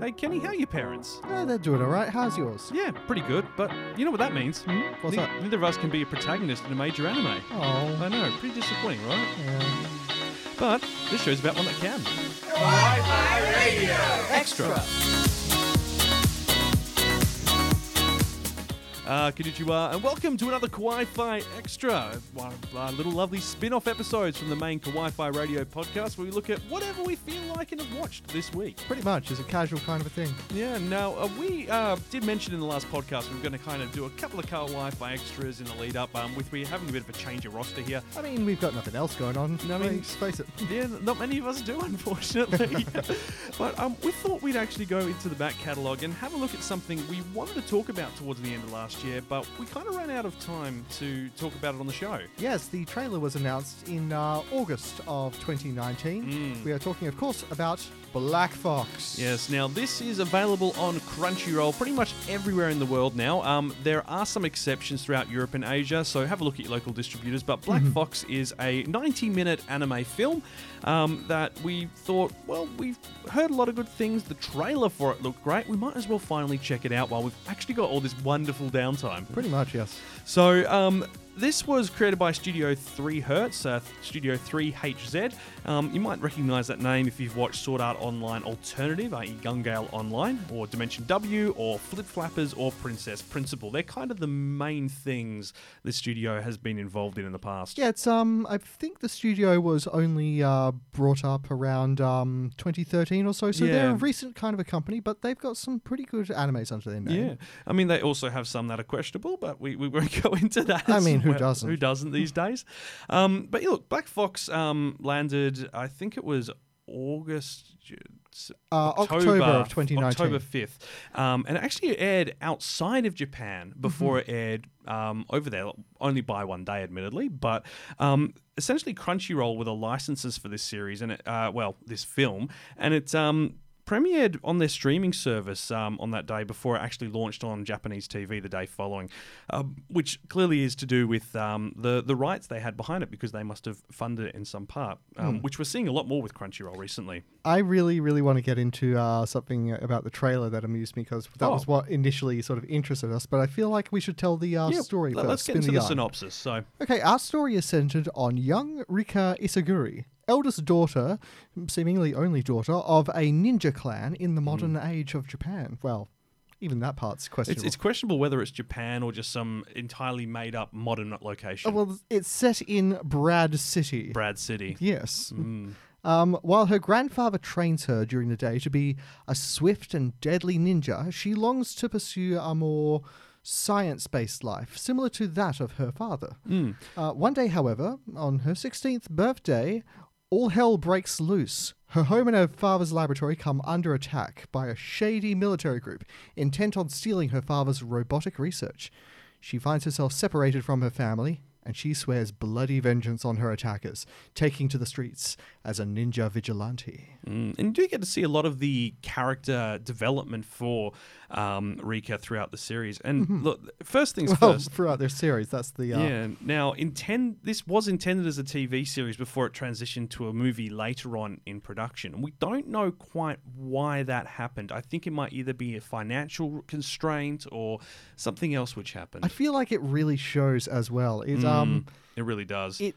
Hey, Kenny, how are your parents? Yeah, they're doing all right. How's yours? Yeah, pretty good, but you know what that means? Hmm? What's Ne- that? Neither of us can be a protagonist in a major anime. Oh, I know, pretty disappointing, right? yeah. But this show's about one that can. Extra. Uh, konnichiwa, and welcome to another Kawaii Fi Extra, one of our little lovely spin-off episodes from the main Kawaii Fi Radio podcast, where we look at whatever we feel like and have watched this week. Pretty much. It's a casual kind of a thing. Yeah, now uh, we uh, did mention in the last podcast we are going to kind of do a couple of Kawaii Fi Extras in the lead-up, um, with we having a bit of a change of roster here. I mean, we've got nothing else going on. No, I mean- let's face it. Yeah, not many of us do, unfortunately. but um, we thought we'd actually go into the back catalogue and have a look at something we wanted to talk about towards the end of last year, but we kind of ran out of time to talk about it on the show. Yes, the trailer was announced in uh, August of 2019. Mm. We are talking, of course, about Black Fox. Yes, now this is available on Crunchyroll pretty much everywhere in the world now. Um, there are some exceptions throughout Europe and Asia, so have a look at your local distributors. But Black Fox is a 90 minute anime film um, that we thought, well, we've heard a lot of good things. The trailer for it looked great. We might as well finally check it out while we've actually got all this wonderful downtime. Pretty much, yes. So, um, this was created by Studio 3 Hertz, uh, Studio 3HZ. Um, you might recognize that name if you've watched Sword Art Online Alternative, i.e., Gun Gale Online, or Dimension W, or Flip Flappers, or Princess Principal. They're kind of the main things this studio has been involved in in the past. Yeah, it's um. I think the studio was only uh, brought up around um 2013 or so, so they're a recent kind of a company, but they've got some pretty good animes under their name. Yeah, I mean they also have some that are questionable, but we, we won't go into that. I mean, who Well, doesn't? Who doesn't these days? Um, but yeah, look, Black Fox um, landed. I think it was August. Uh, October of 2019. October 5th. Um, and it actually aired outside of Japan before Mm-hmm. it aired um, over there, only by one day, admittedly. But um, essentially, Crunchyroll were the licenses for this series, and it, uh, well, this film, and it's. Premiered on their streaming service um, on that day before it actually launched on Japanese TV the day following, um, which clearly is to do with um, the the rights they had behind it because they must have funded it in some part, um, which we're seeing a lot more with Crunchyroll recently. I really, really want to get into uh, something about the trailer that amused me because that Oh. was what initially sort of interested us. But I feel like we should tell the uh, Yeah, story let- first. Let's get into the, yarn. synopsis. So, Okay, our story is centered on young Rika Isaguri, eldest daughter, seemingly only daughter, of a ninja clan in the modern age of Japan. Well, even that part's it's, questionable. it's questionable whether it's Japan or just some entirely made up modern location. Oh, well, it's set in Brad City. Brad City. Yes. Mm. Um, while her grandfather trains her during the day to be a swift and deadly ninja, she longs to pursue a more science based life, similar to that of her father. Mm. Uh, one day, however, on her 16th birthday, all hell breaks loose. Her home and her father's laboratory come under attack by a shady military group intent on stealing her father's robotic research. She finds herself separated from her family, and she swears bloody vengeance on her attackers, taking to the streets as a ninja vigilante. Mm. And you do get to see a lot of the character development for um, Rika throughout the series. And look, first things Mm-hmm. Well, first. throughout their series, that's the uh, Yeah. Now, intend this was intended as a TV series before it transitioned to a movie later on in production. And we don't know quite why that happened. I think it might either be a financial constraint or something else which happened. I feel like it really shows as well. It um, it really does. it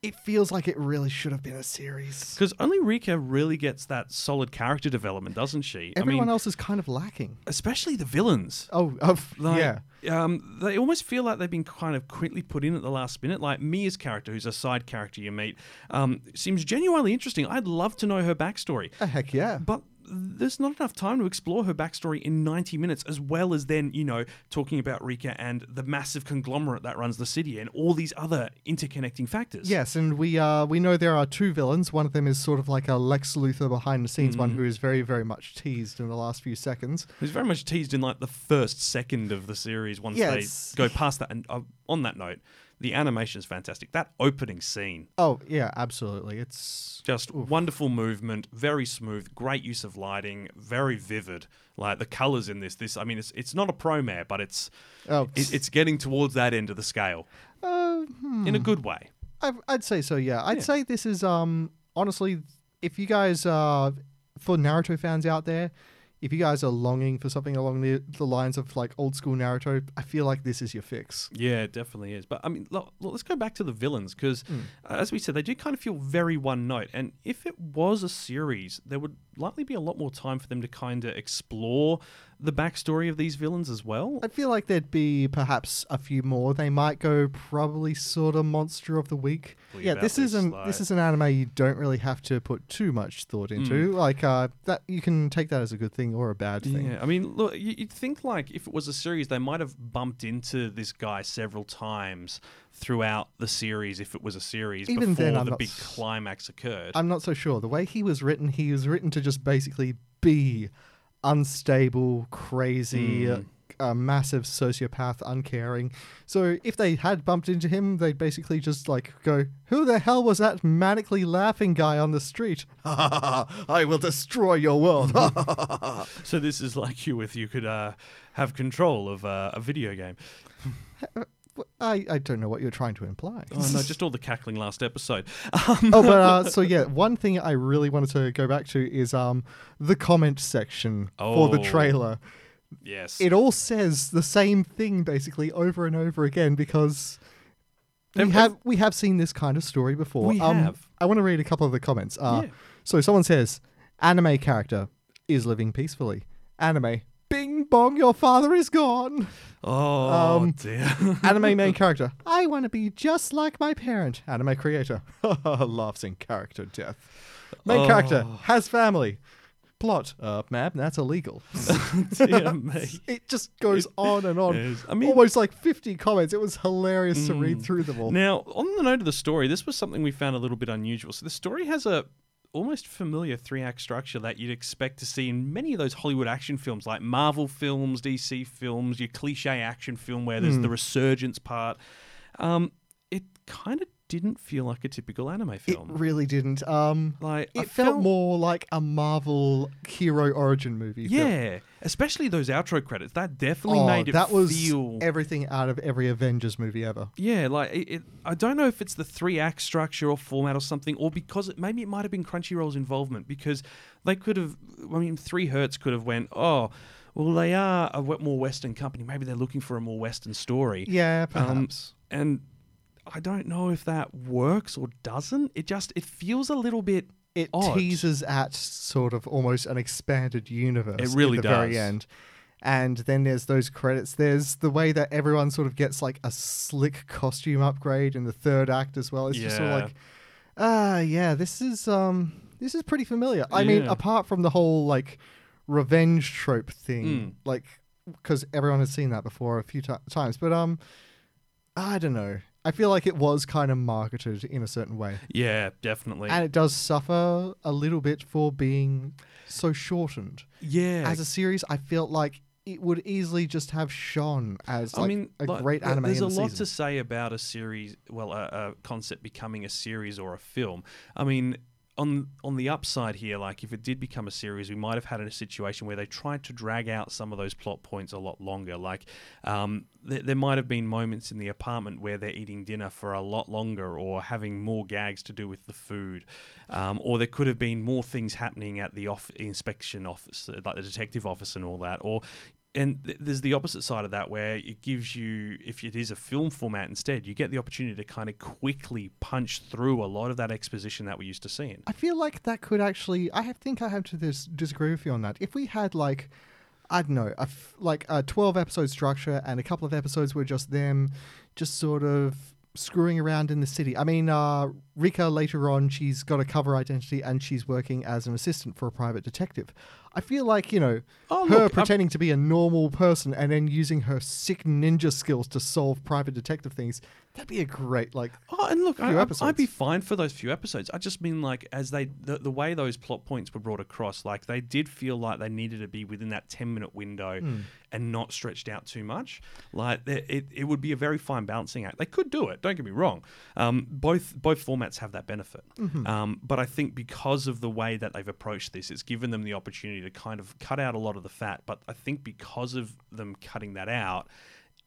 it feels like it really should have been a series. Because only Rika really gets that solid character development, doesn't she? Everyone I mean, else is kind of lacking. especially the villains. Oh, of Like, yeah. Um, they almost feel like they've been kind of quickly put in at the last minute. Like Mia's character, who's a side character you meet, um, seems genuinely interesting. I'd love to know her backstory. Uh, heck yeah. But there's not enough time to explore her backstory in 90 minutes, as well as then, you know, talking about Rika and the massive conglomerate that runs the city and all these other interconnecting factors. Yes, and we uh we know there are two villains. One of them is sort of like a Lex Luthor behind the scenes one who is very very much teased in the last few seconds. He's very much teased in like the first second of the series once Yeah, they go past that. And uh, on that note, the animation is fantastic. That opening scene, Oh yeah, absolutely. It's just wonderful movement, very smooth, great use of lighting, very vivid. Like the colors in this, this I mean, it's it's not a promare, but it's oh it, it's getting towards that end of the scale uh, hmm. in a good way. I, I'd say so. Yeah, I'd Yeah. say this is um honestly, if you guys uh for Naruto fans out there, if you guys are longing for something along the, the lines of like old school Naruto, I feel like this is your fix. Yeah, it definitely is. But I mean, look, look, let's go back to the villains because, Hmm. as we said, they do kind of feel very one note. And if it was a series, there would likely be a lot more time for them to kind of explore the backstory of these villains as well. I feel like there'd be perhaps a few more. They might go probably sort of monster of the week. Yeah, this this, isn't like- this is an anime you don't really have to put too much thought into. Like uh, that, you can take that as a good thing or a bad thing. Yeah, I mean, look, you- you'd think like if it was a series, they might have bumped into this guy several times throughout the series. If it was a series, Even before then, I'm the big s- climax occurred. I'm not so sure. The way he was written, he was written to just basically be unstable, crazy, Mm. a massive sociopath, uncaring. So if they had bumped into him, they'd basically just like go, "Who the hell was that manically laughing guy on the street? I will destroy your world." so this is like you if you could uh, have control of uh, a video game. I, I don't know what you're trying to imply. Oh no, just all the cackling last episode. oh, but uh, so yeah, one thing I really wanted to go back to is um the comment section for the Oh. trailer. Yes, It all says the same thing basically over and over again because we Ev- have we have seen this kind of story before. We um, have. I want to read a couple of the comments. Uh, Yeah. So someone says, "Anime character is living peacefully." Anime, Bing bong, your father is gone. Oh Um, dear. Anime main character, I want to be just like my parent. Anime creator, laughs in character death. Main character Oh. has family. Plot, uh, ma'am, that's illegal. dear me. It just goes on and on. is. I mean- almost like 50 comments. It was hilarious to read Mm. through them all. Now, on the note of the story, this was something we found a little bit unusual. So the story has a almost familiar three act structure that you'd expect to see in many of those Hollywood action films, like Marvel films, DC films, your cliche action film where there's Hmm. the resurgence part. Um, it kind of didn't feel like a typical anime It film. really didn't. Um, like it felt felt more like a Marvel hero origin movie. It yeah, especially those outro credits. That definitely Oh, made it that was feel everything out of every Avengers movie ever. Yeah, like it, it, I don't know if it's the three act structure or format or something, or because it, maybe it might have been Crunchyroll's involvement because they could have. I mean, Three Hertz could have went, oh, well, they are a more Western company. Maybe they're looking for a more Western story, Yeah, Um, perhaps. and I don't know if that works or doesn't. It just it feels a little bit. it odd. teases at sort of almost an expanded universe. It really at the very does. end. And then there's those credits. There's the way that everyone sort of gets like a slick costume upgrade in the third act as well. It's just sort of like, ah, yeah, this is um, this is pretty familiar. I mean, apart from the whole like revenge trope thing, Mm. like because everyone has seen that before a few ti times. But um, I don't know. I feel like it was kind of marketed in a certain way. Yeah, definitely. And it does suffer a little bit for being so shortened. yeah, As a series, I felt like it would easily just have shone as like I mean, a like, great anime There's a lot season. to say about a series, well, a, a concept becoming a series or a film. I mean, on on the upside here, like if it did become a series, we might have had a situation where they tried to drag out some of those plot points a lot longer. Like, um, th- there might have been moments in the apartment where they're eating dinner for a lot longer, or having more gags to do with the food, um, or there could have been more things happening at the off- inspection office, like the detective office and all that, or and th- there's the opposite side of that where it gives you if it is a film format instead you get the opportunity to kind of quickly punch through a lot of that exposition that we're used to seeing I feel like that could actually. I have, think I have to dis- disagree with you on that. If we had like, I don't know, a f- like a twelve episode structure and a couple of episodes were just them, just sort of screwing around in the city. I mean, uh, Rika later on, she's got a cover identity and she's working as an assistant for a private detective. I feel like you know Oh, her look, I'm- pretending to be a normal person and then using her sick ninja skills to solve private detective things. That'd be a great like. Oh, and look, I, few I- episodes. I'd be fine for those few episodes. I just mean like as they the, the way those plot points were brought across, like they did feel like they needed to be within that ten minute window Hmm. and not stretched out too much. Like it, it would be a very fine balancing act. They could do it. Don't get me wrong. Um, both both formats have that benefit. Mm-hmm. Um, but I think because of the way that they've approached this, it's given them the opportunity to kind of cut out a lot of the fat. But I think because of them cutting that out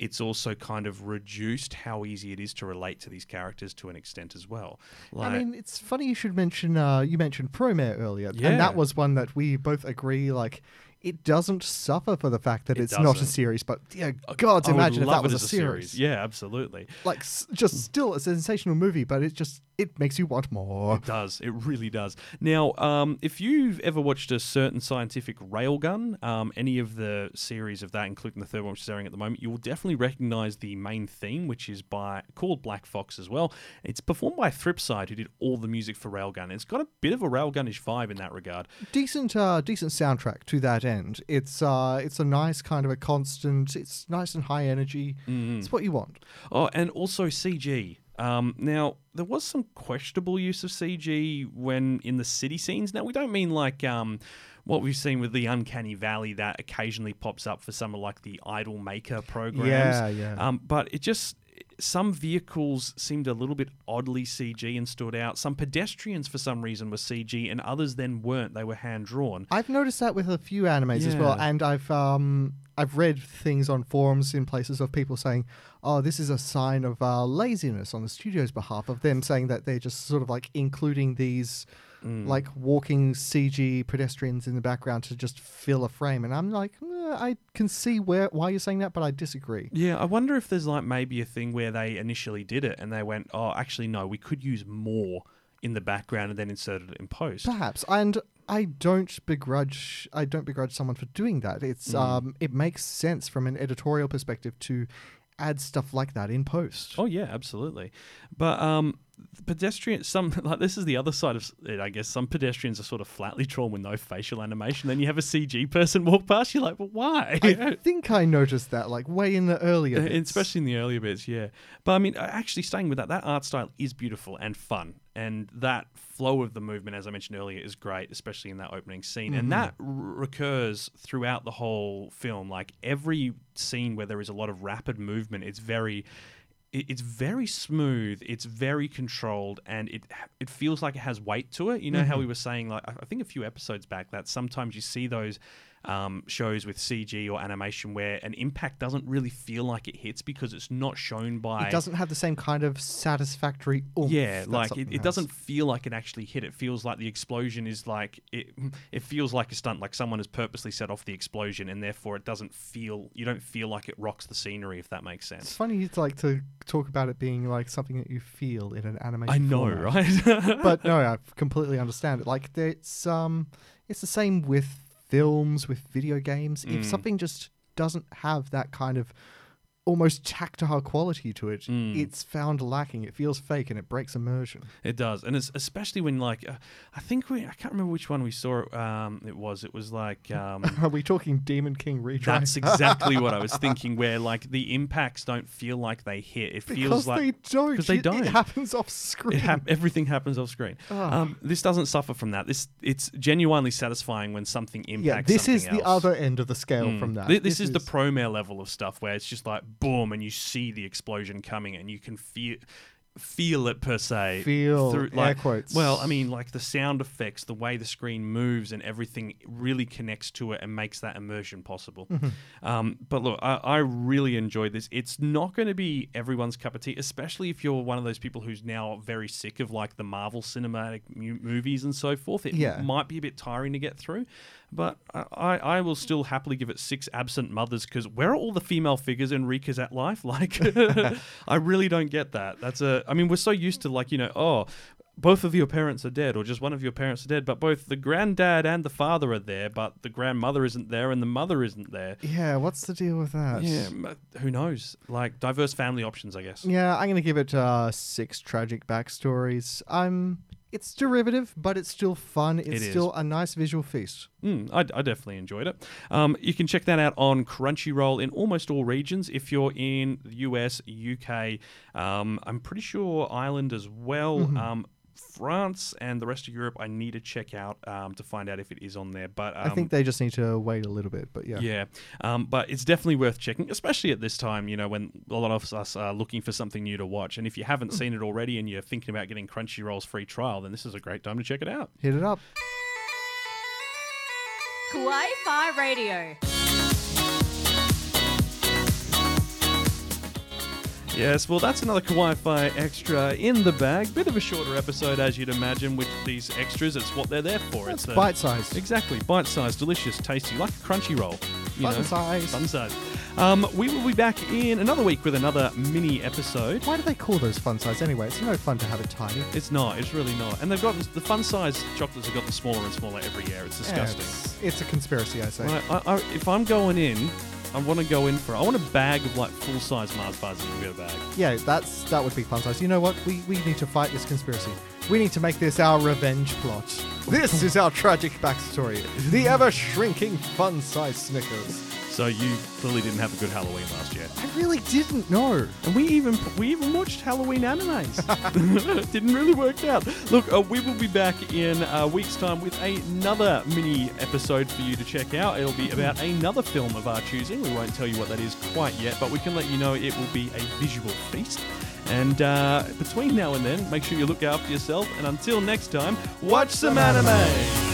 it's also kind of reduced how easy it is to relate to these characters to an extent as well. Like, I mean, it's funny you should mention. Uh, you mentioned Promare earlier, Yeah. and that was one that we both agree. Like, it doesn't suffer for the fact that It it's not a series. But yeah, God, imagine if that was a as series. Yeah, absolutely. Like s- just still a sensational movie, but it just it makes you want more. It does. It really does. Now, um, if you've ever watched a certain scientific railgun, um, any of the series of that, including the third one which is airing at the moment, you will definitely recognise the main theme, which is by called Black Fox as well. It's performed by fripSide, who did all the music for Railgun. It's got a bit of a railgunish vibe in that regard. Decent, uh, decent soundtrack to that end. It's uh, it's a nice kind of a constant. It's nice and high energy. Mm. It's what you want. Oh, and also CG. Um, now there was some questionable use of CG when in the city scenes. Now we don't mean like um, what we've seen with the Uncanny Valley that occasionally pops up for some of like the Idol Maker programs. Yeah, yeah. Um, but it just some vehicles seemed a little bit oddly CG and stood out. Some pedestrians for some reason were CG, and others then weren't. They were hand drawn. I've noticed that with a few animes as well, and I've um I've read things on forums in places of people saying, "Oh, this is a sign of uh, laziness on the studio's behalf of them saying that they're just sort of like including these Mm. like walking CG pedestrians in the background to just fill a frame." And I'm like, "Eh, I can see where why you're saying that, but I disagree. Yeah, I wonder if there's like maybe a thing where they initially did it and they went, oh, actually, no, we could use more in the background and then inserted it in post. Perhaps, and I don't begrudge I don't begrudge someone for doing that. It's Mm. um it makes sense from an editorial perspective to add stuff like that in post. Oh yeah, absolutely. But um, pedestrian, some like this is the other side of it. I guess some pedestrians are sort of flatly drawn with no facial animation. Then you have a CG person walk past. You're like, well, why? I think I noticed that like way in the earlier, Uh, bits. especially in the earlier bits, yeah. But I mean, actually, staying with that, that art style is beautiful and fun, and that flow of the movement, as I mentioned earlier, is great, especially in that opening scene, Mhm. and that r- recurs throughout the whole film. Like every scene where there is a lot of rapid movement, it's very. It- It's very smooth. It's very controlled, and it it feels like it has weight to it. You know how Mhm. we were saying, like I think a few episodes back, that sometimes you see those um, shows with CG or animation where an impact doesn't really feel like it hits because it's not shown by. it doesn't have the same kind of satisfactory oomph Yeah, like it, it doesn't feel like it actually hit. It feels like the explosion is like it. It feels like a stunt, like someone has purposely set off the explosion, and therefore it doesn't feel. You don't feel like it rocks the scenery, if that makes sense. It's funny to like to talk about it being like something that you feel in an animation. I know, format. right? but no, I completely understand it. Like it's um, it's the same with films, with video games. Mm. If something just doesn't have that kind of almost tactile quality to it, Mm. it's found lacking. It feels fake and it breaks immersion. It does, and it's especially when like uh, I think we I can't remember which one we saw. Um, it was it was like um, Are we talking Demon King retry? that's exactly what I was thinking. Where like the impacts don't feel like they hit. It because feels like they don't. 'cause they It- don't. It happens off screen. it hap- everything happens off screen. Ugh. Um, this doesn't suffer from that. This it's genuinely satisfying when something impacts. yeah, this is something the other end of the scale Mm. from that. Thi- This, is, the promare level of stuff where it's just like boom, and you see the explosion coming, and you can feel feel it per se. feel through, air like, quotes. Well, I mean, like the sound effects, the way the screen moves, and everything really connects to it and makes that immersion possible. Mhm. Um, but look, I, I really enjoyed this. It's not going to be everyone's cup of tea, especially if you're one of those people who's now very sick of like the Marvel cinematic mu- movies and so forth. It Yeah. might be a bit tiring to get through, but I, I will still happily give it six absent mothers because where are all the female figures in Rika's at life? Like, I really don't get that. That's a. I mean, we're so used to like you know, oh. Both of your parents are dead, or just one of your parents are dead, but both the granddad and the father are there, but the grandmother isn't there and the mother isn't there. yeah, what's the deal with that? Yeah, who knows? Like diverse family options, I guess. Yeah, I'm gonna give it uh, six tragic backstories. I'm. It's derivative, but it's still fun. It's It still a nice visual feast. Mm, I, I definitely enjoyed it. Um, you can check that out on Crunchyroll in almost all regions. If you're in the US, UK, um, I'm pretty sure Ireland as well. Mhm. Um, France and the rest of Europe, I need to check out um, to find out if it is on there. But um, I think they just need to wait a little bit, but yeah. Yeah, um, but it's definitely worth checking, especially at this time. You know, when a lot of us are looking for something new to watch, and if you haven't seen it already and you're thinking about getting Crunchyroll's free trial, then this is a great time to check it out. Hit it up. Kawaii Fi Radio. Yes, well, that's another Kawaii Fi extra in the bag. Bit of a shorter episode, as you'd imagine, with these extras. It's what they're there for. It's the- bite sized. Exactly, bite-sized, delicious, tasty, like a crunchy roll. You Fun know, size. fun size. Um, we will be back in another week with another mini episode. Why do they call those fun size anyway? It's no fun to have it tiny. It's not. It's really not. And they've got the fun size chocolates have gotten smaller and smaller every year. It's Yeah, disgusting. it's, it's a conspiracy, I say. Right, I, I, if I'm going in, I want to go in for. I want a bag of like full size Mars bars. Get a bag. Yeah, that's that would be fun size. You know what? We we need to fight this conspiracy. We need to make this our revenge plot. This is our tragic backstory. The ever shrinking fun size Snickers. So you clearly didn't have a good Halloween last year. I really didn't know. And we even we even watched Halloween animes. Didn't really work out. Look, uh, we will be back in a week's time with another mini episode for you to check out. It'll be about another film of our choosing. We won't tell you what that is quite yet, but we can let you know it will be a visual feast. And uh, between now and then, make sure you look after yourself. And until next time, watch some anime.